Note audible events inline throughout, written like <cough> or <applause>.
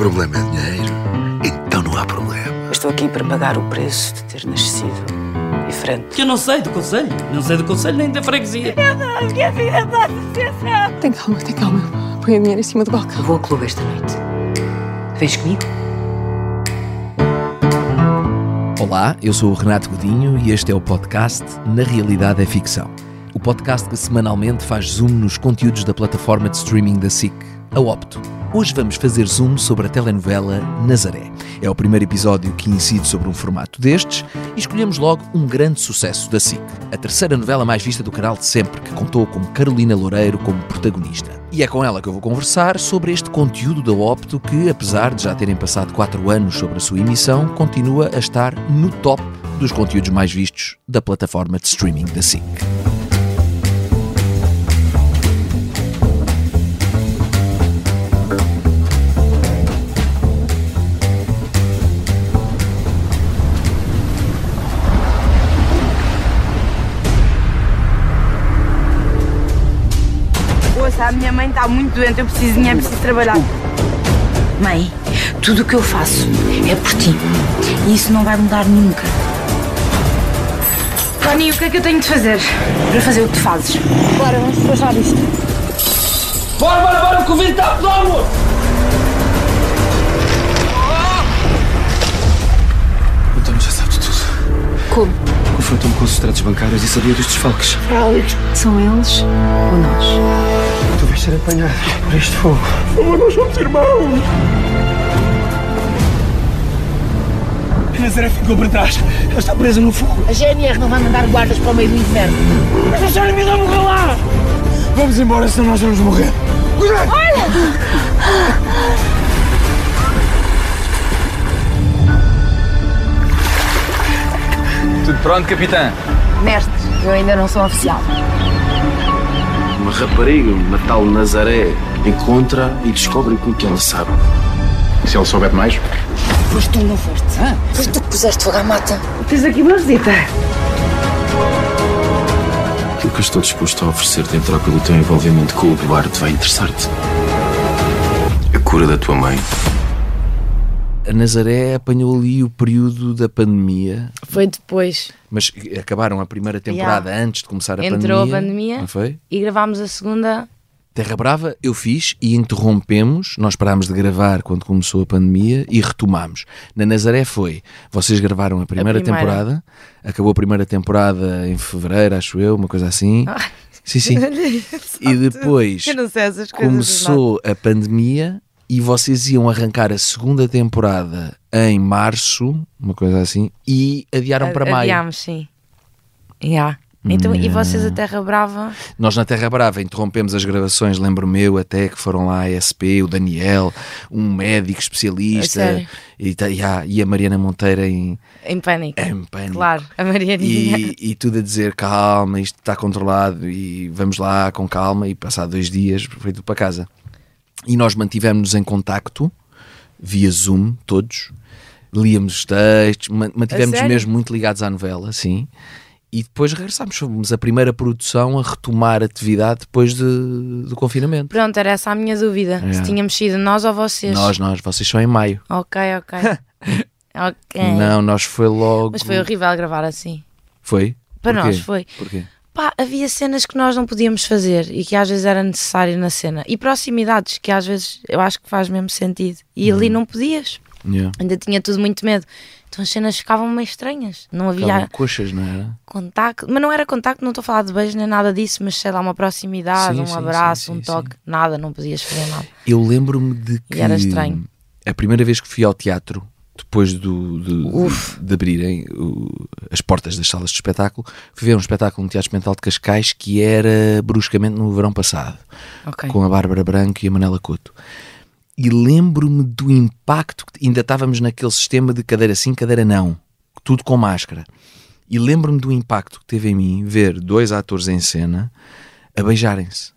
problema é dinheiro, então não há problema. Eu estou aqui para pagar o preço de ter nascido diferente. Que eu não sei do conselho. Não sei do conselho nem da freguesia. Tem calma, tem calma. Põe o dinheiro em cima do balcão. Vou ao clube esta noite. Vens comigo? Olá, eu sou o Renato Godinho e este é o podcast Na Realidade é Ficção. O podcast que semanalmente faz zoom nos conteúdos da plataforma de streaming da SIC, a Opto. Hoje vamos fazer zoom sobre a telenovela Nazaré. É o primeiro episódio que incide sobre um formato destes e escolhemos logo um grande sucesso da SIC, a terceira novela mais vista do canal de sempre, que contou com Carolina Loureiro como protagonista. E é com ela que eu vou conversar sobre este conteúdo da Opto que, apesar de já terem passado 4 anos sobre a sua emissão, continua a estar no top dos conteúdos mais vistos da plataforma de streaming da SIC. Ouça, a minha mãe está muito doente, eu preciso de dinheiro, preciso trabalhar. Mãe, tudo o que eu faço é por ti. E isso não vai mudar nunca. Tony, o que é que eu tenho de fazer para fazer o que tu fazes? Bora, vamos despachar isto. Bora, bora, bora, o convite está a amor! O António já sabe de tudo. Como? Confrontou-me com os extratos bancários e sabia dos desfalques. São eles ou nós? Tu vais ser apanhado por este fogo. Por favor, nós somos irmãos. A Nazaré ficou para trás. Ela está presa no fogo. A GNR não vai mandar guardas para o meio do inferno. Mas a senhora me dá morrer lá! Vamos embora, senão nós vamos morrer. Cuidado! Tudo pronto, capitã? Mestre, eu ainda não sou oficial. Uma rapariga, uma tal Nazaré, encontra e descobre aquilo que ela sabe. Se ela souber mais, Foste tu, não foste? Foste tu que puseste fogo à mata. Fiz aqui uma visita. aquilo que eu estou disposto a oferecer-te em troca do teu envolvimento com o Duarte vai interessar-te. A cura da tua mãe. A Nazaré apanhou ali o período da pandemia, Foi depois. mas acabaram a primeira temporada antes de começar a Entrou pandemia. a pandemia. Não foi? E gravámos a segunda. Terra Brava eu fiz e interrompemos. Nós parámos de gravar quando começou a pandemia e retomámos. Na Nazaré foi. Vocês gravaram a primeira, primeira. temporada, acabou a primeira temporada em fevereiro, acho eu, uma coisa assim. Sim, sim. <laughs> E depois começou a pandemia e vocês iam arrancar a segunda temporada em março, uma coisa assim, e adiaram para maio. Adiámos, sim. Yeah. Então, E vocês a Terra Brava? Nós na Terra Brava interrompemos as gravações, lembro-me eu até que foram lá a SP, o Daniel, um médico A especialista e, e a, e a Mariana Monteira em, Em pânico. em pânico. Claro, a Marianinha. E, e tudo a dizer calma, isto está controlado e vamos lá com calma. E passado dois dias foi tudo para casa. E nós mantivemos-nos em contacto via Zoom, todos. Líamos os textos, ma- mantivemos mesmo muito ligados à novela, sim. E depois regressámos. Fomos a primeira produção a retomar atividade depois de- do confinamento. Pronto, era essa a minha dúvida. É. Se tínhamos sido nós ou vocês. Nós, nós, vocês são em maio. Ok, ok. <laughs> ok. Não, nós foi logo. Mas foi horrível gravar assim. Foi? Para Porquê? nós foi. Porquê? Pá, havia cenas que nós não podíamos fazer e que às vezes era necessário na cena. E proximidades que às vezes eu acho que faz mesmo sentido. E ali Uhum. não podias. Yeah. Ainda tinha tudo muito medo. Então as cenas ficavam meio estranhas. Não havia Ficavam coxas, não era? contacto. Mas não era contacto, não estou a falar de beijo nem nada disso, mas sei lá, uma proximidade, Sim, um sim, abraço, sim, um toque, nada, não podias fazer nada. Eu lembro-me de que E era estranho. a primeira vez que fui ao teatro, depois do, de, de abrirem o- as portas das salas de espetáculo, fui ver um espetáculo no Teatro Experimental de Cascais que era bruscamente no verão passado, Ok. com a Bárbara Branco e a Manela Couto. E lembro-me do impacto que ainda estávamos naquele sistema de cadeira sim, cadeira não, tudo com máscara. E lembro-me do impacto que teve em mim ver dois atores em cena a beijarem-se.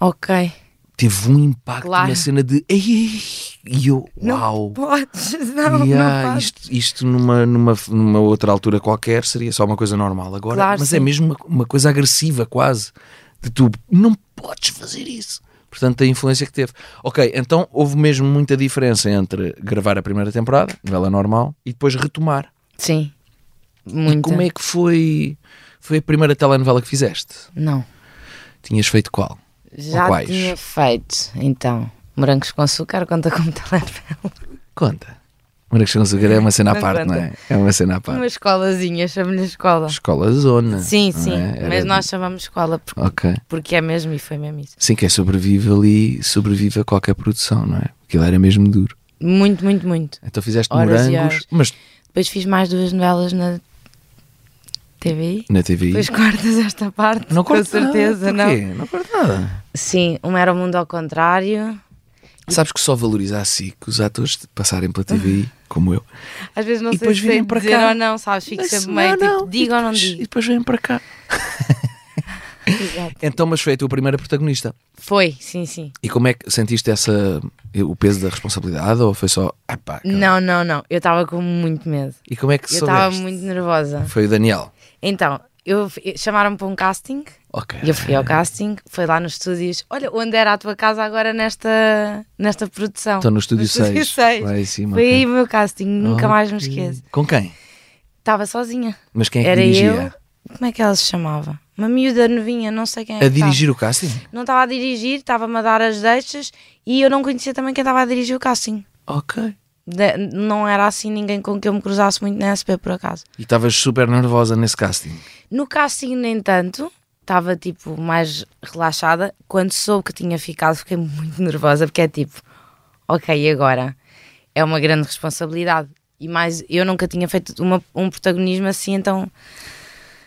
Ok. Teve um impacto Claro. na cena de "Ei!" e eu, uau! Podes, <laughs> não, Yeah, não podes. isto, isto numa, numa, numa outra altura qualquer seria só uma coisa normal. Agora, Claro, mas sim. é mesmo uma, uma coisa agressiva, quase. De tu não podes fazer isso. Portanto, a influência que teve. Ok, então houve mesmo muita diferença entre gravar a primeira temporada, novela normal, e depois retomar. Sim. E como é que foi, foi a primeira telenovela que fizeste? Não. Tinhas feito qual? Já quais? tinha feito, então. Morangos com açúcar conta como <laughs> telenovela. Conta. Morangos com açúcar é uma cena à parte, não é? É uma cena à parte. Uma escolazinha, chamo-lhe escola. Escola Zona. Sim, não sim, é? Mas nós chamamos escola porque, Ok. porque é mesmo e foi mesmo isso. Sim, que é sobrevive ali, sobrevive a qualquer produção, não é? Aquilo era mesmo duro. Muito, muito, muito. Então fizeste Horas morangos, mas Depois fiz mais duas novelas na TVI. na TVI. Depois cortas esta parte, não com certeza, nada. não. Porquê? Não corto nada. Sim, uma era o mundo ao contrário. Sabes que só valoriza a SIC os atores passarem pela TVI, <laughs> como eu. Às vezes não E sei depois se sei virem para cá. ou não, sabes? Fico sempre não, meio não. tipo, diga ou não E diga. depois vêm para cá. <laughs> Exato. Então, mas foi a tua primeira protagonista. Foi, sim, sim. E como é que sentiste essa, o peso da responsabilidade ou foi só. Epá? Não, não, não. Eu estava com muito medo. E como é que Eu estava soubeste? muito nervosa. Foi o Daniel. Então, eu, chamaram-me para um casting Ok. e eu fui ao casting, foi lá nos estúdios. Olha, onde era a tua casa agora nesta, nesta produção? Estou no estúdio 6. seis. Lá em cima. Foi ok. aí o meu casting, nunca mais me esqueço. Com quem? Estava sozinha. Mas quem é que Era dirigia? eu. Como é que ela se chamava? Uma miúda novinha, não sei quem é A que estava. dirigir o casting? Não estava a dirigir, estava-me a dar as deixas e eu não conhecia também quem estava a dirigir o casting. Ok. De- não era assim ninguém com quem eu me cruzasse muito na SP, por acaso. E estavas super nervosa nesse casting. No casting, nem tanto, estava tipo mais relaxada. Quando soube que tinha ficado, fiquei <laughs> muito nervosa, porque é tipo, ok, agora? É uma grande responsabilidade. E mais, eu nunca tinha feito uma- um protagonismo assim, então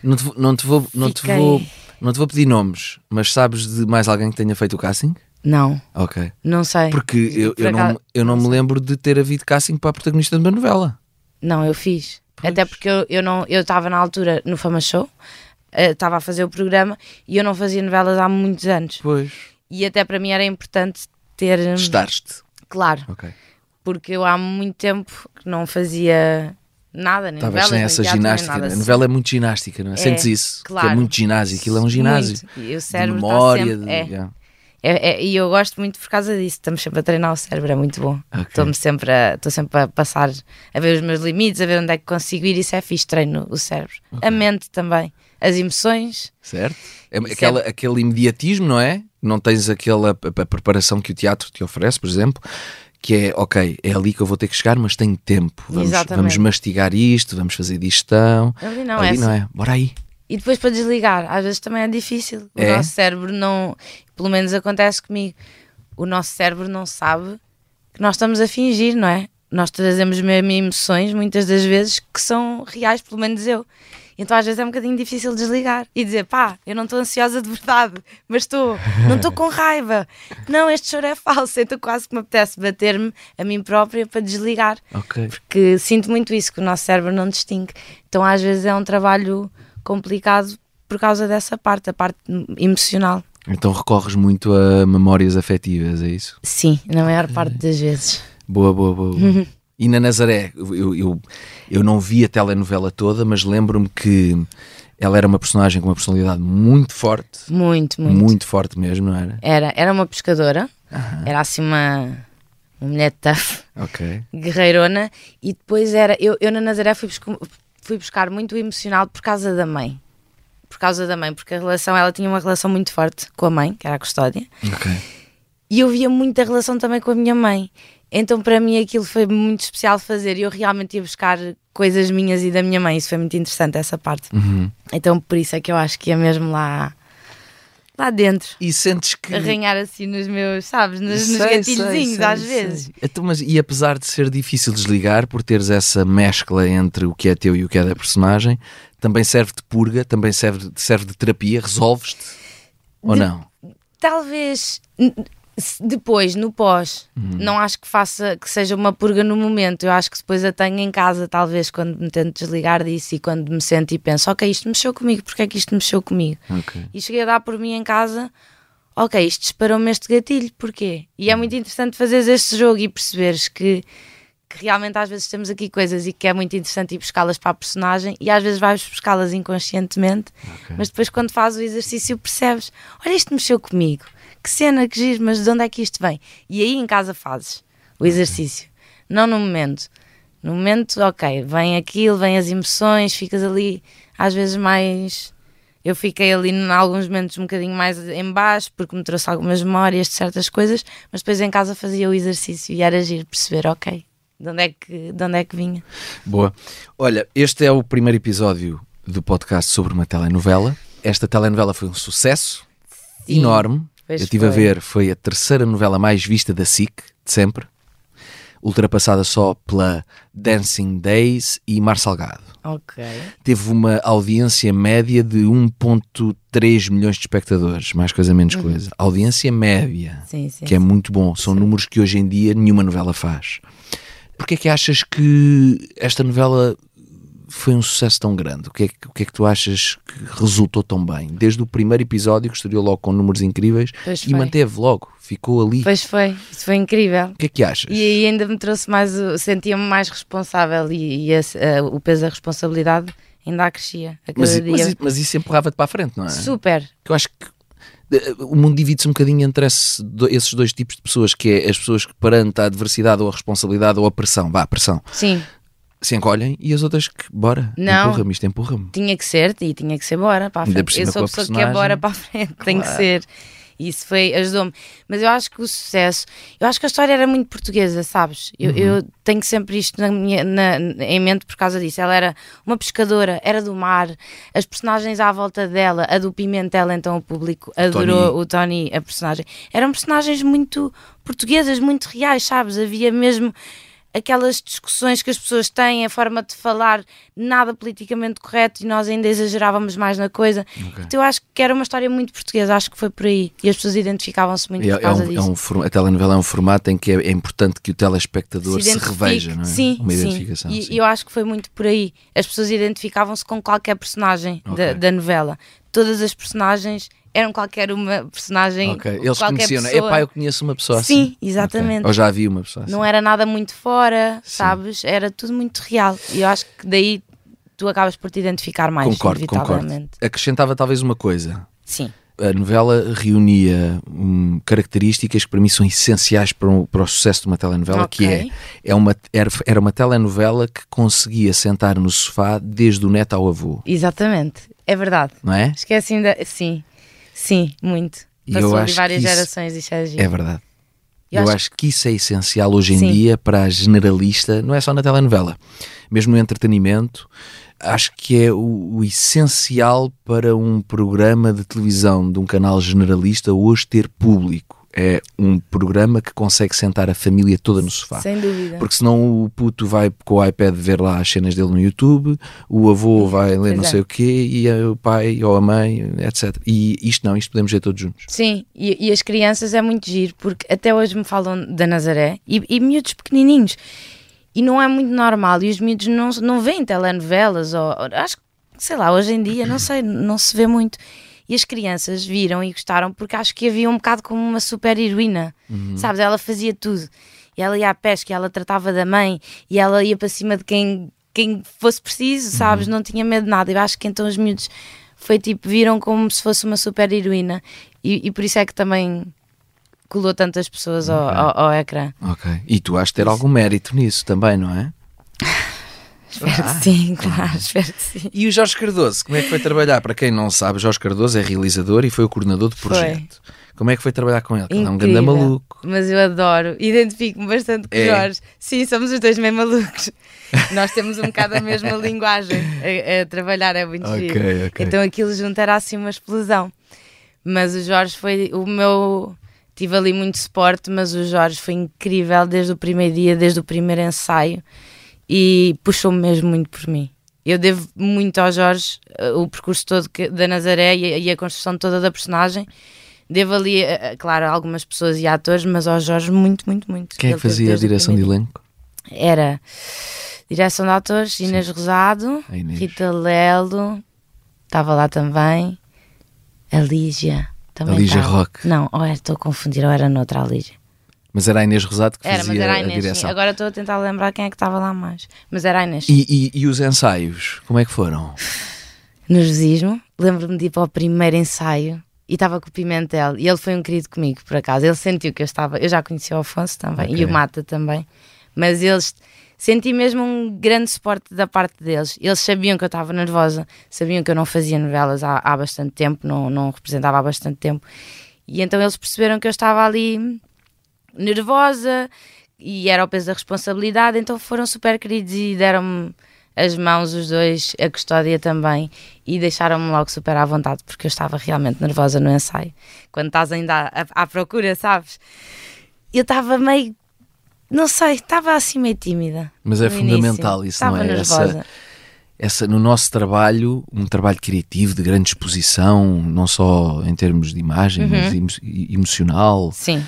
Não te, vou- não, te vou, não, te Fiquei- vou, não te vou pedir nomes, mas sabes de mais alguém que tenha feito o casting? Não, Ok. não sei. Porque eu, eu, não, eu não me lembro de ter havido casting para a protagonista de uma novela. Não, eu fiz. Até porque eu eu não eu estava na altura no Fama Show, eh, estava a fazer o programa e eu não fazia novelas há muitos anos. Pois. E até para mim era importante ter. hum, Testaste. Claro, Ok. porque eu há muito tempo que não fazia nada, nem Estavas novelas, sem essa ginástica. nada né? A assim. novela é muito ginástica, não é? Sentes isso? Que é claro. muito ginásio. Aquilo é um ginásio. Muito. E o De cérebro está memória. sempre- de- é. yeah. É- é- e eu gosto muito por causa disso. Estamos sempre a treinar o cérebro, é muito bom. Ok. Estou-me sempre a, estou sempre a passar, a ver os meus limites, a ver onde é que consigo ir. Isso é fixe, treino o cérebro. A mente também. As emoções. Certo? É Isso aquela, aquele imediatismo, não é? Não tens aquela a, a preparação que o teatro te oferece, por exemplo, que é, ok, é ali que eu vou ter que chegar, mas tenho tempo. Vamos, vamos mastigar isto, vamos fazer digestão. Ali não ali é não assim. é? Bora aí. E depois para desligar, às vezes também é difícil. O É? nosso cérebro não, pelo menos acontece comigo, o nosso cérebro não sabe que nós estamos a fingir, não é? Nós trazemos mesmo emoções, muitas das vezes, que são reais, pelo menos eu. Então às vezes é um bocadinho difícil desligar e dizer, pá, eu não estou ansiosa de verdade, mas estou, não estou com raiva. <laughs> Não, este choro é falso, então quase que me apetece bater-me a mim própria para desligar Ok. porque sinto muito isso, que o nosso cérebro não distingue. Então, às vezes, é um trabalho complicado por causa dessa parte, a parte emocional. Então recorres muito a memórias afetivas, é isso? Sim, na maior parte das vezes. Boa, boa, boa. boa. e na Nazaré, eu, eu, eu não vi a telenovela toda, mas lembro-me que ela era uma personagem com uma personalidade muito forte. Muito, muito. forte mesmo, não era? Era, era uma pescadora, era assim uma, uma mulher tough, Ok. guerreirona, e depois era. Eu, eu na Nazaré fui buscar, fui buscar muito emocional por causa da mãe. Por causa da mãe, porque a relação, ela tinha uma relação muito forte com a mãe, que era a custódia. Ok. E eu via muita relação também com a minha mãe. Então, para mim, aquilo foi muito especial fazer. E eu realmente ia buscar coisas minhas e da minha mãe. Isso foi muito interessante, essa parte. Uhum. Então, por isso é que eu acho que ia mesmo lá, lá dentro. E sentes que. Arranhar assim nos meus, sabes? Nos, nos Sei, gatilhozinhos, sei, às sei, vezes. sei. Então, mas, e apesar de ser difícil desligar, por teres essa mescla entre o que é teu e o que é da personagem, também serve de purga, também serve, serve de terapia, resolves-te? Ou De- não? Talvez depois, no pós, não acho que faça que seja uma purga no momento. Eu acho que depois a tenho em casa, talvez, quando me tento desligar disso e quando me sento e penso, ok, isto mexeu comigo, porque é que isto mexeu comigo? Ok. E cheguei a dar por mim em casa, ok, isto disparou-me este gatilho, porquê? E é muito interessante fazeres este jogo e perceberes que, que realmente às vezes temos aqui coisas e que é muito interessante ir buscá-las para a personagem e às vezes vais buscá-las inconscientemente, mas depois quando fazes o exercício percebes, olha, isto mexeu comigo. que cena, que giro, mas de onde é que isto vem? E aí em casa fazes o exercício, não no momento. No momento, ok, vem aquilo, vem as emoções, ficas ali às vezes mais. Eu fiquei ali em alguns momentos um bocadinho mais em baixo porque me trouxe algumas memórias de certas coisas, mas depois em casa fazia o exercício e era agir, perceber, ok, de onde é que, de onde é que vinha. Boa. Olha, este é o primeiro episódio do podcast sobre uma telenovela. Esta telenovela foi um sucesso Sim, enorme. Eu estive a foi. ver, foi a terceira novela mais vista da SIC, de sempre. Ultrapassada só pela Dancing Days e Mar Salgado. Ok. Teve uma audiência média de 1.3 milhões de espectadores, mais coisa menos coisa. Audiência média, Uhum. Sim, sim. que é muito bom. São números que hoje em dia nenhuma novela faz. Porquê é que achas que esta novela foi um sucesso tão grande? O que, é que, o que é que tu achas que resultou tão bem? Desde o primeiro episódio, que estreou logo com números incríveis Pois e foi. manteve logo, ficou ali. Pois foi, isso foi incrível. O que é que achas? E aí ainda me trouxe mais, sentia-me mais responsável e, e esse, eh, o peso da responsabilidade ainda acrescia a cada Mas, dia. mas, mas isso empurrava-te para a frente, não é? Super. que eu acho que o mundo divide-se um bocadinho entre esse- esses dois tipos de pessoas, que é as pessoas que perante a adversidade ou a responsabilidade ou a pressão, vá, a pressão, Sim, se encolhem e as outras que, bora, Não. empurra-me, isto empurra-me. tinha que ser e tinha que ser bora para a frente. Eu sou a pessoa que é bora para a frente, tem que Claro. ser. E Isso foi, ajudou-me. Mas eu acho que o sucesso, eu acho que a história era muito portuguesa, sabes? Eu, Uhum. eu tenho sempre isto na minha, na- em mente por causa disso. Ela era uma pescadora, era do mar, as personagens à volta dela, a do Pimentel, então o público adorou Tony. o Tony, a personagem. Eram personagens muito portuguesas, muito reais, sabes? Havia mesmo aquelas discussões que as pessoas têm, a forma de falar, nada politicamente correto e nós ainda exagerávamos mais na coisa. Então eu acho que era uma história muito portuguesa, acho que foi por aí. E as pessoas identificavam-se muito É, por é causa um, é disso. um for- a telenovela é um formato em que é, é importante que o telespectador se, identifique. reveja, não é? Sim, Uma sim. identificação. E sim. e eu acho que foi muito por aí. As pessoas identificavam-se com qualquer personagem da, Ok. da novela. Todas as personagens eram qualquer uma personagem. Ok, Eles conheciam, não é? pessoa. Epá, eu conheço uma pessoa Sim, assim. exatamente. Ok. Ou já havia uma pessoa assim. Não era nada muito fora, Sim. sabes? Era tudo muito real. E eu acho que daí tu acabas por te identificar mais, concordo, concordo. Acrescentava talvez uma coisa. Sim. a novela reunia hum, características que para mim são essenciais para o, para o sucesso de uma telenovela, que é, é uma, era, era uma telenovela que conseguia sentar no sofá desde o neto ao avô, Exatamente. É verdade. não é? Esqueci da. Sim, sim, muito. E Passou eu acho várias que isso gerações isto é giro. É verdade. Eu Eu, acho acho, que isso é essencial hoje em Sim. dia para a generalista, não é só na telenovela, mesmo no entretenimento. Acho que é o, o essencial para um programa de televisão de um canal generalista hoje ter público. É um programa que consegue sentar a família toda no sofá. Sem dúvida. Porque senão o puto vai com o iPad ver lá as cenas dele no YouTube, o avô vai ler Pois não é. sei o quê, e o pai ou a mãe, etc. E isto não, isto podemos ver todos juntos. Sim, e, e as crianças é muito giro, porque até hoje me falam da Nazaré e, e miúdos pequenininhos. E não é muito normal. E os miúdos não, não veem telenovelas, ou, ou- acho que, sei lá, hoje em dia, não sei, não se vê muito. E as crianças viram e gostaram porque acho que havia um bocado como uma super heroína, sabes? Ela fazia tudo. E ela ia à pesca, e ela tratava da mãe, e ela ia para cima de quem, quem fosse preciso, sabes? Não tinha medo de nada. Eu acho que então os miúdos foi tipo, viram como se fosse uma super heroína. E, e por isso é que também colou tantas pessoas ao, ao, ao ecrã. Ok. E tu has de ter algum mérito nisso também, não é? <laughs> Espero que sim, <laughs> claro, espero que sim. E o Jorge Cardoso, como é que foi trabalhar? Para quem não sabe, Jorge Cardoso é realizador e foi o coordenador do Foi. projeto. Como é que foi trabalhar com ele? Ele é um grande maluco. Mas eu adoro, identifico-me bastante com o É. Jorge. Sim, somos os dois meio malucos. <laughs> Nós temos um bocado a mesma linguagem a, a trabalhar, é muito Ok, giro. ok. Então aquilo junto era assim uma explosão. Mas o Jorge foi o meu. Tive ali muito suporte, mas o Jorge foi incrível desde o primeiro dia, desde o primeiro ensaio e puxou-me mesmo muito por mim. Eu devo muito ao Jorge, eh, o percurso todo que- da Nazaré e, a- e a construção toda da personagem. Devo ali, eh, eh, claro, a algumas pessoas e atores, mas ao Jorge muito, muito, muito. Quem é que fazia a direção de elenco? Era direção de atores, Inês Rosado, A Inês. Rita Lelo, estava lá também, a Lígia. Também A Lígia estava. Roque. Não, ou era, estou a confundir, ou era noutra Lígia. Mas era a Inês Rosado que Era, fazia mas era a a Inês. sim. direção. Agora estou a tentar lembrar quem é que estava lá mais. Mas era a Inês. E, e- e os ensaios, como é que foram? Nervosismo. Lembro-me de ir para o primeiro ensaio e estava com o Pimentel. E ele foi um querido comigo, por acaso. Ele sentiu que eu estava. Eu já conheci o Afonso também Ok. e o Mata também. Mas eles. Senti mesmo um grande suporte da parte deles. Eles sabiam que eu estava nervosa, sabiam que eu não fazia novelas há, há bastante tempo, não, não representava há bastante tempo. E então eles perceberam que eu estava ali nervosa e era o peso da responsabilidade, então foram super queridos e deram-me as mãos, os dois, a custódia também, e deixaram-me logo super à vontade, porque eu estava realmente nervosa no ensaio. Quando estás ainda à, à procura, sabes? Eu estava meio. Não sei, estava assim meio tímida. Mas é fundamental início. isso, não Estava é? nervosa. Essa, essa, no nosso trabalho, um trabalho criativo, de grande exposição, não só em termos de imagem, Uhum. mas emo- emocional, Sim,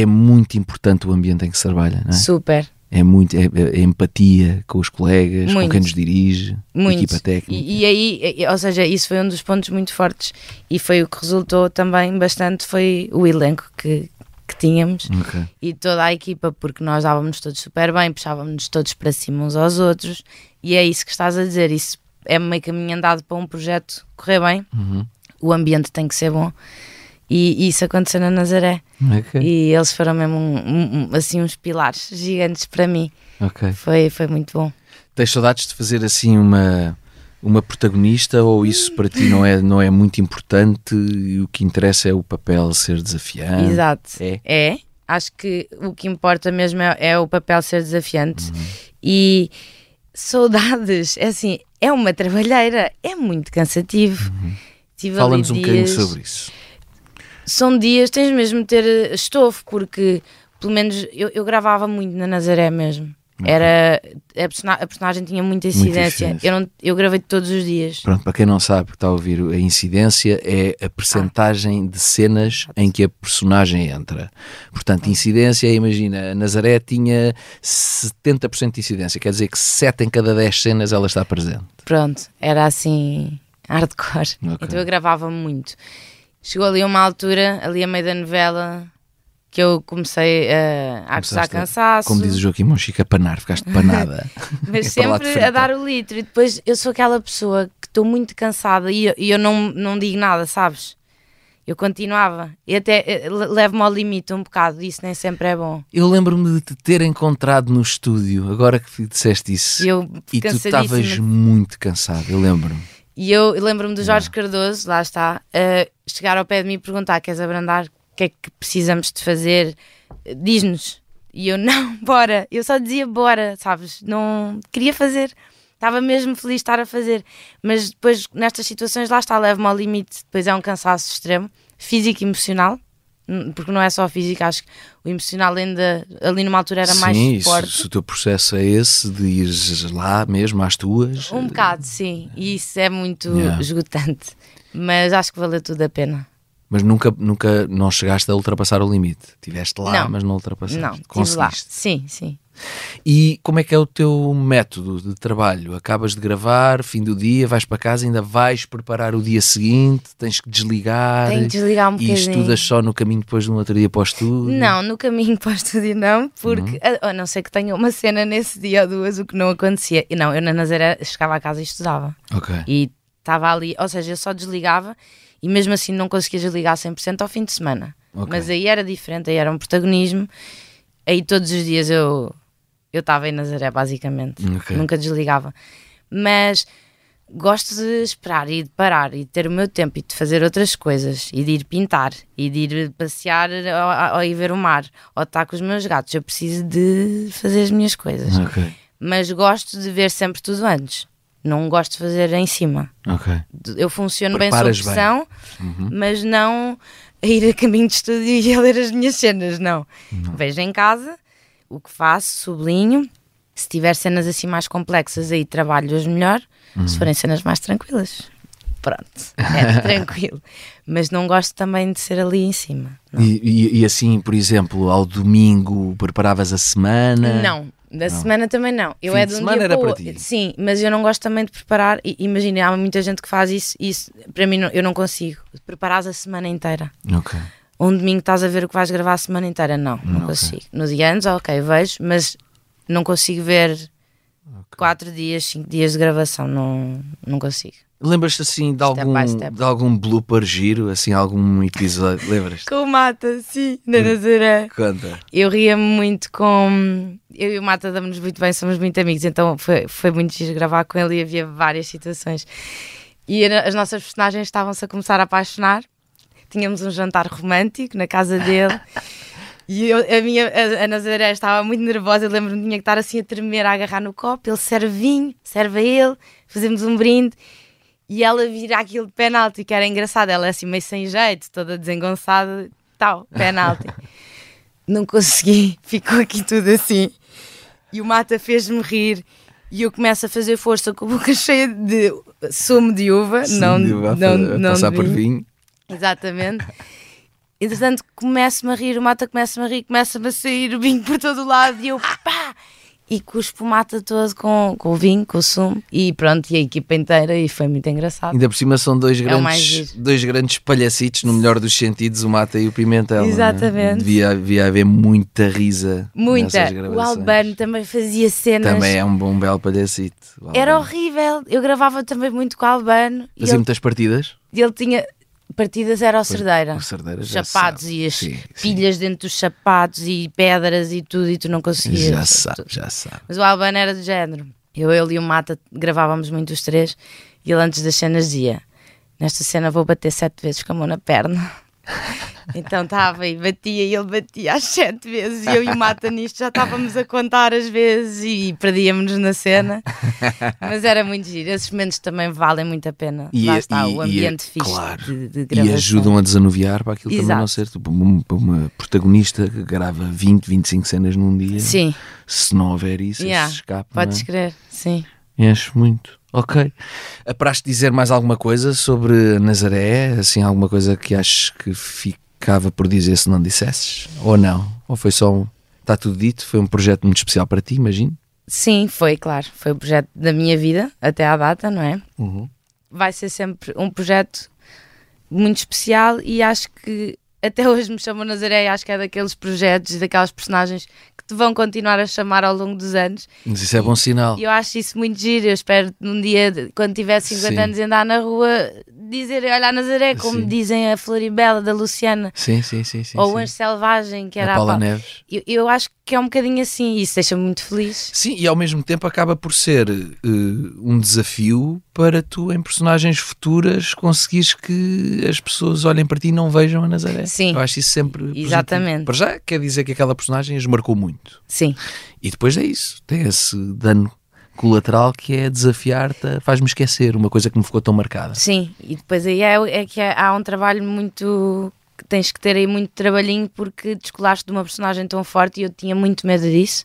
é muito importante o ambiente em que se trabalha, não é? super. É muito, é, é empatia com os colegas, com Muito. quem nos dirige, Muito. equipa técnica. E, e aí, ou seja, isso foi um dos pontos muito fortes e foi o que resultou também bastante, foi o elenco que, que tínhamos Ok. e toda a equipa, porque nós dávamos todos super bem, puxávamos todos para cima uns aos outros e é isso que estás a dizer, isso é meio caminho andado para um projeto correr bem, Uhum. o ambiente tem que ser bom e, e isso aconteceu na Nazaré Ok. e eles foram mesmo um- um- assim uns pilares gigantes para mim, Ok. foi, foi muito bom. Tens saudades de fazer assim uma, uma protagonista ou isso para ti não é, não é muito importante e o que interessa é o papel ser desafiante? Exato. É? Acho que o que importa mesmo é, é o papel ser desafiante. Uhum. E saudades, é assim, é uma trabalheira, é muito cansativo. Uhum. Fala-nos um bocadinho sobre isso. São dias, tens mesmo de ter eh, estofo, porque pelo menos eu, eu gravava muito na Nazaré mesmo. Era a, persona- a personagem tinha muita incidência. incidência. Eu, não, eu gravei todos os dias. Pronto, para quem não sabe, que está a ouvir, a incidência é a percentagem de cenas em que a personagem entra. Portanto, incidência, imagina, a Nazaré tinha 70% de incidência, quer dizer que 7 em cada 10 cenas ela está presente. Pronto, era assim, hardcore. Ok. Então eu gravava muito. Chegou ali uma altura, ali a meio da novela, que eu comecei a, a acusar cansaço. Como diz o Joaquim Monchique, <laughs> a panar, ficaste panada. Mas sempre a dar o litro. E depois eu sou aquela pessoa que estou muito cansada e eu, e eu não, não digo nada, sabes? Eu continuava. E até eh, le- levo-me ao limite um bocado. Isso nem sempre é bom. Eu lembro-me de te ter encontrado no estúdio, agora que disseste isso. Eu e tu estavas muito cansado, eu lembro-me. E eu lembro-me do Jorge Cardoso, lá está, chegar ao pé de mim e perguntar: queres abrandar? O que é que precisamos de fazer? Diz-nos. E eu, não, <laughs> bora. Eu só dizia bora, sabes? Não queria fazer. Estava mesmo feliz de estar a fazer. Mas depois, nestas situações, lá está, levo-me ao limite. Depois é um cansaço extremo, físico e emocional. Porque não é só físico, acho que o emocional ainda ali numa altura era mais Sim, se, forte. se o teu processo é esse, de ires lá mesmo às tuas. Um bocado, sim. E isso é muito Yeah. esgotante. Mas acho que valeu tudo a pena. Mas nunca, nunca não chegaste a ultrapassar o limite. Estiveste lá, Não. mas não ultrapassaste. Não, estive lá. Conseguiste. Sim, sim. E como é que é o teu método de trabalho? Acabas de gravar, fim do dia, vais para casa, ainda vais preparar o dia seguinte, tens que desligar. Tenho que desligar um E bocadinho. estudas só no caminho depois de um outro dia para o estudo? Não, no caminho <laughs> para o estúdio não, porque Uhum. a, a não ser que tenha uma cena nesse dia ou duas, o que não acontecia. E não, eu na Nazaré chegava a casa e estudava. Ok. E estava ali, ou seja, eu só desligava e mesmo assim não conseguia desligar 100% ao fim de semana. Ok. Mas aí era diferente, aí era um protagonismo. Aí todos os dias eu eu estava em Nazaré, basicamente. Ok. Nunca desligava. Mas gosto de esperar e de parar e de ter o meu tempo e de fazer outras coisas e de ir pintar e de ir passear ou, ou ir ver o mar ou estar com os meus gatos. Eu preciso de fazer as minhas coisas. Ok. Mas gosto de ver sempre tudo antes. Não gosto de fazer em cima. Ok. Eu funciono Preparas bem sob pressão, mas não a ir a caminho de estúdio <laughs> e a ler as minhas cenas, não. Vejo em casa o que faço, sublinho. Se tiver cenas assim mais complexas, aí trabalho-as melhor. Se forem cenas mais tranquilas, pronto, é <laughs> tranquilo. Mas não gosto também de ser ali em cima. Não. E, e- e assim, por exemplo, ao domingo preparavas a semana? Não, da semana também não. Eu Fim é de um semana dia era para ti. Sim, mas eu não gosto também de preparar. Imagina, há muita gente que faz isso. Isso para mim não- eu não consigo. Preparares a semana inteira. Ok. Um domingo estás a ver o que vais gravar a semana inteira? Não, não consigo. No dia antes, ok, vejo, mas não consigo ver Okay. Quatro dias, cinco dias de gravação, não, não consigo. Lembras-te assim de algum, de algum blooper giro, assim, algum episódio? Lembras? <laughs> com o Mata, sim, da Nazaré. Conta. Eu ria muito com. Eu e o Mata damos-nos muito bem, somos muito amigos, então foi, foi muito giro gravar com ele e havia várias situações. E as nossas personagens estavam-se a começar a apaixonar. Tínhamos um jantar romântico na casa dele. <laughs> E eu, a minha a, a Nazaré estava muito nervosa. Eu lembro-me tinha que estar assim a tremer, a agarrar no copo. Ele serve vinho, serve a ele, fazemos um brinde e ela vira aquilo de penalti, que era engraçado. Ela é assim meio sem jeito, toda desengonçada, tal, penalti. <laughs> Não consegui, <laughs> ficou aqui tudo assim. E o Mata fez-me rir e eu começo a fazer força com a boca cheia de sumo de uva, Sim, não, de uva, não, não passar por vinho. Exatamente. Entretanto, começo-me a rir, o Mata começa-me a rir, começa-me a sair o vinho por todo o lado e eu pá! e com o espumata todo com, com o vinho, com o sumo e pronto, e a equipa inteira e foi muito engraçado. Ainda por cima são dois é grandes, dois grandes palhacitos, no melhor dos sentidos, o Mata e o Pimentel. É? Exatamente. Né? Devia, devia haver muita risa. Muita. O Albano também fazia cenas. Também é um bom belo palhacito. Era horrível. Eu gravava também muito com o Albano. Fazia ele, muitas partidas? Ele tinha partidas era o Cerdeira. O Cerdeira já sapatos sabe. e as sim, pilhas sim. dentro dos sapatos e pedras e tudo e tu não conseguias. Já sabe, já sabe. Mas o Albano era do género. Eu, ele e o Mata gravávamos muito os três e ele antes das cenas dizia: Nesta cena vou bater sete vezes com a mão na perna. Então estava e batia e ele batia às sete vezes e eu e o Mata nisto já estávamos a contar as vezes e perdíamos-nos na cena. Mas era muito giro. Esses momentos também valem muito a pena. E, Lá está, e, o ambiente e, fixe claro, de, de gravação. E ajudam a desanuviar para aquilo Exato. também não ser tipo, uma, protagonista que grava 20, 25 cenas num dia. Sim. Se não houver isso, yeah, se escapa. Podes é? crer, sim. Enche muito. Ok. Apraz dizer mais alguma coisa sobre Nazaré? Assim, alguma coisa que aches que fica ficava por dizer se não dissesses? Ou não? Ou foi só um. Está tudo dito? Foi um projeto muito especial para ti, imagino? Sim, foi, claro. Foi o projeto da minha vida até à data, não é? Uhum. Vai ser sempre um projeto muito especial e acho que até hoje me chamam Nazaré e acho que é daqueles projetos e daquelas personagens te vão continuar a chamar ao longo dos anos. Mas isso é bom sinal. E eu acho isso muito giro. Eu espero num dia, quando tiver 50 sim. anos, andar na rua, dizer olha a Nazaré, como sim. dizem a Floribela da Luciana. Sim, sim, sim. sim Ou o Anjo Selvagem, que era a Paula a Neves. Eu, eu, acho que é um bocadinho assim e isso deixa-me muito feliz. Sim, e ao mesmo tempo acaba por ser uh, um desafio para tu, em personagens futuras, conseguires que as pessoas olhem para ti e não vejam a Nazaré. Sim. Eu acho isso sempre. Exatamente. Positivo. Para já quer dizer que aquela personagem as marcou muito. Sim. E depois é isso, tem esse dano colateral que é desafiar-te, faz-me esquecer uma coisa que me ficou tão marcada. Sim, e depois aí é, é que há um trabalho muito que tens que ter aí muito trabalhinho porque descolaste de uma personagem tão forte e eu tinha muito medo disso,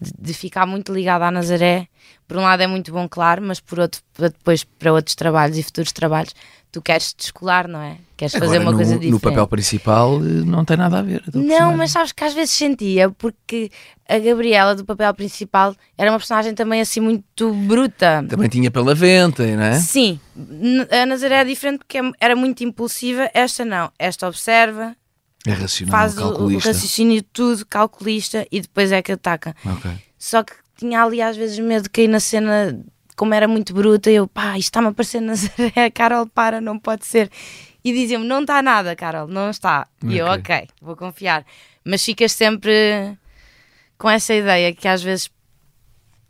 de, de ficar muito ligada à Nazaré. Por um lado é muito bom, claro, mas por outro, depois para outros trabalhos e futuros trabalhos, tu queres descolar, não é? Queres Agora, fazer uma no, coisa diferente. No papel principal eh, não tem nada a ver. Não, mas sabes que às vezes sentia, porque a Gabriela do papel principal era uma personagem também assim muito bruta. Também tinha pela venta, não é? Sim. A Nazaré é diferente porque é, era muito impulsiva, esta não. Esta observa, é racional, faz calculista. o raciocínio tudo, calculista e depois é que ataca. Okay. Só que tinha ali às vezes medo de cair na cena como era muito bruta, eu, pá, isto está-me a parecer Nazaré, <laughs> Carol, para, não pode ser. E diziam-me, não está nada, Carol, não está. E eu, ok, vou confiar. Mas ficas sempre com essa ideia que às vezes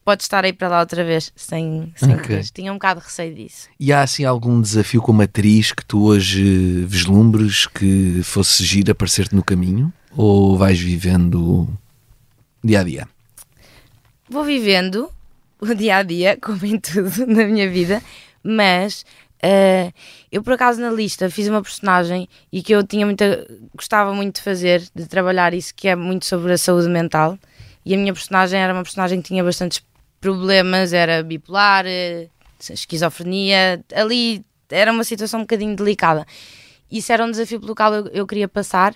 pode estar aí para lá outra vez, sem, sem okay. Tinha um bocado de receio disso. E há assim algum desafio como atriz que tu hoje vislumbres que fosse giro aparecer-te no caminho? Ou vais vivendo dia a dia? Vou vivendo, o dia a dia, <laughs> como em tudo na minha vida, mas uh, eu por acaso na lista fiz uma personagem e que eu tinha muita, gostava muito de fazer, de trabalhar isso, que é muito sobre a saúde mental. E a minha personagem era uma personagem que tinha bastantes problemas, era bipolar, uh, esquizofrenia, ali era uma situação um bocadinho delicada. Isso era um desafio pelo qual eu, eu queria passar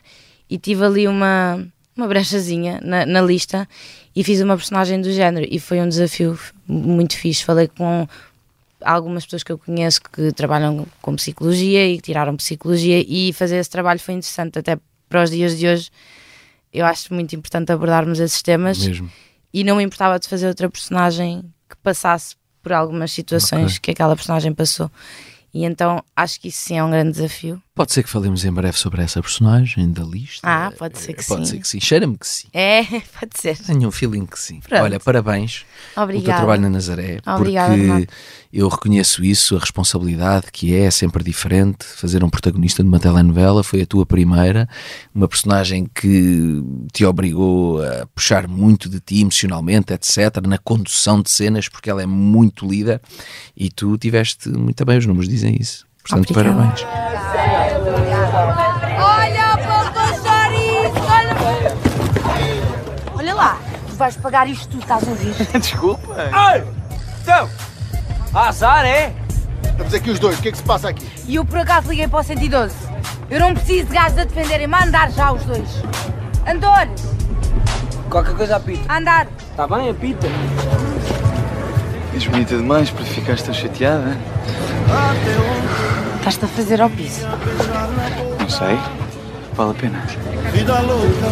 e tive ali uma, uma brechazinha na, na lista e fiz uma personagem do género e foi um desafio muito fixe. Falei com algumas pessoas que eu conheço que trabalham com psicologia e que tiraram psicologia e fazer esse trabalho foi interessante até para os dias de hoje. Eu acho muito importante abordarmos esses temas Mesmo. e não me importava de fazer outra personagem que passasse por algumas situações Ok. que aquela personagem passou. E então acho que isso sim é um grande desafio. Pode ser que falemos em breve sobre essa personagem da lista. Ah, pode ser que Pode sim. ser que sim. Cheira-me que sim. É, <laughs> pode ser. Tenho um feeling que sim. Pronto. Olha, parabéns pelo teu Obrigada. trabalho na Nazaré. Obrigada, porque eu reconheço isso, a responsabilidade que é, é sempre diferente. Fazer um protagonista de uma telenovela foi a tua primeira, uma personagem que te obrigou a puxar muito de ti emocionalmente, etc., na condução de cenas, porque ela é muito líder e tu tiveste muito bem, os números dizem isso. Portanto, Obrigada. parabéns. Olha para o chouriço, olha. Olha lá, tu vais pagar isto tudo, estás a ouvir? <laughs> Desculpa. Ai! Então, azar é? Estamos aqui os dois, o que é que se passa aqui? E eu por acaso liguei para o 112. Eu não preciso de gajos a defenderem-me, a andar já os dois. Andor, Qualquer coisa apita. andar. Tá bem, apita. És bonita demais para ficares tão chateada. Estás-te a fazer ao piso. Não sei. Vale a pena. Vida louca.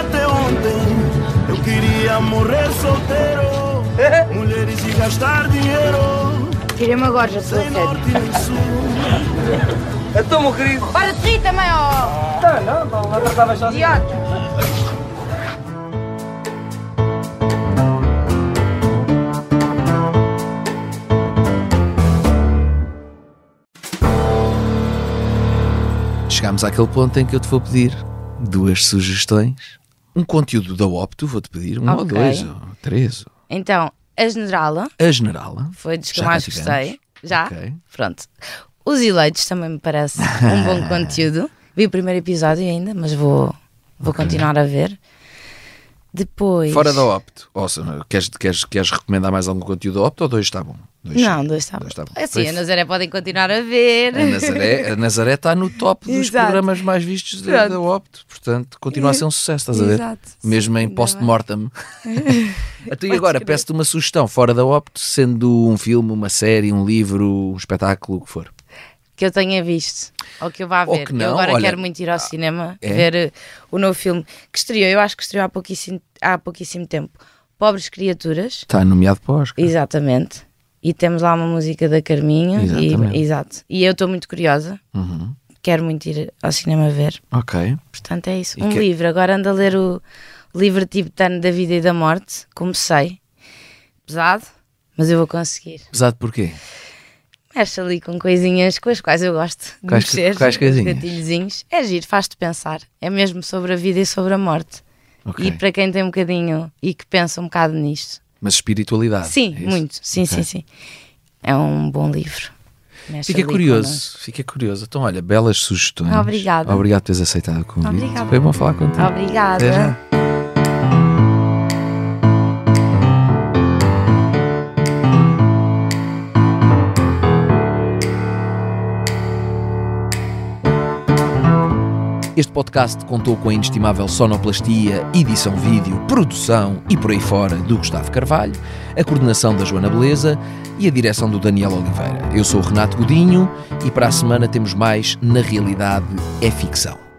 Até ontem eu queria morrer solteiro. Mulheres e gastar dinheiro. Tirei-me agora, já sou a sério. Então, meu querido. Para de rir também, ó. Tá, não, não, não tratava sozinho. Idiota. Chegámos àquele ponto em que eu te vou pedir duas sugestões. Um conteúdo da Opto, vou-te pedir, um ou Ok. dois, ou três. ou- Então, a Generala A Generala. foi dos que eu mais gostei. Já? Ok. Pronto. Os eleitos também me parece um bom <laughs> conteúdo. Vi o primeiro episódio ainda, mas vou, vou continuar a ver. Depois. Fora da Opto. Ou seja, queres, queres, queres recomendar mais algum conteúdo da Opto ou dois está bom? Dois Não, dois está bom. Dois Assim, Pois. a Nazaré podem continuar a ver. A Nazaré, a Nazaré está no top dos Exato. programas mais vistos da, da Opto. Portanto, continua a ser um sucesso, estás a ver? Exato. Mesmo em post-mortem. <laughs> Então, e Pode agora, peço-te uma sugestão fora da Opto, sendo um filme, uma série, um livro, um espetáculo, o que for. que eu tenha visto ou que eu vá Ou ver. que não, eu agora olha- quero muito ir ao cinema é? ver eh, o novo filme que estreou, eu acho que estreou há pouquíssimo, há pouquíssimo tempo. Pobres Criaturas, Está nomeado para o Oscar. exatamente. E temos lá uma música da. Exatamente. E, exato. E eu estou muito curiosa. Uhum. Quero muito ir ao cinema ver. Ok. Portanto, é isso. E um que- livro. Agora ando a ler o livro tibetano da vida e da morte. Comecei. Pesado, mas eu vou conseguir. Pesado porquê? Mexe ali com coisinhas com as quais eu gosto de Quais- mexer. quais coisinhas? É giro, faz-te pensar. É mesmo sobre a vida e sobre a morte. Ok. E para quem tem um bocadinho e que pensa um bocado nisto. Mas espiritualidade. sim, é muito. Sim, Ok. sim, sim. É um bom livro. Fica curioso, fica curioso. Então, olha, belas sugestões. Obrigada. Obrigado por teres aceitado o convite. Obrigada. Foi bom falar contigo. Obrigada. Este podcast contou com a inestimável sonoplastia, edição vídeo, produção e por aí fora do Gustavo Carvalho, a coordenação da Joana Beleza e a direção do Daniel Oliveira. Eu sou o Renato Godinho e para a semana temos mais Na Realidade é Ficção.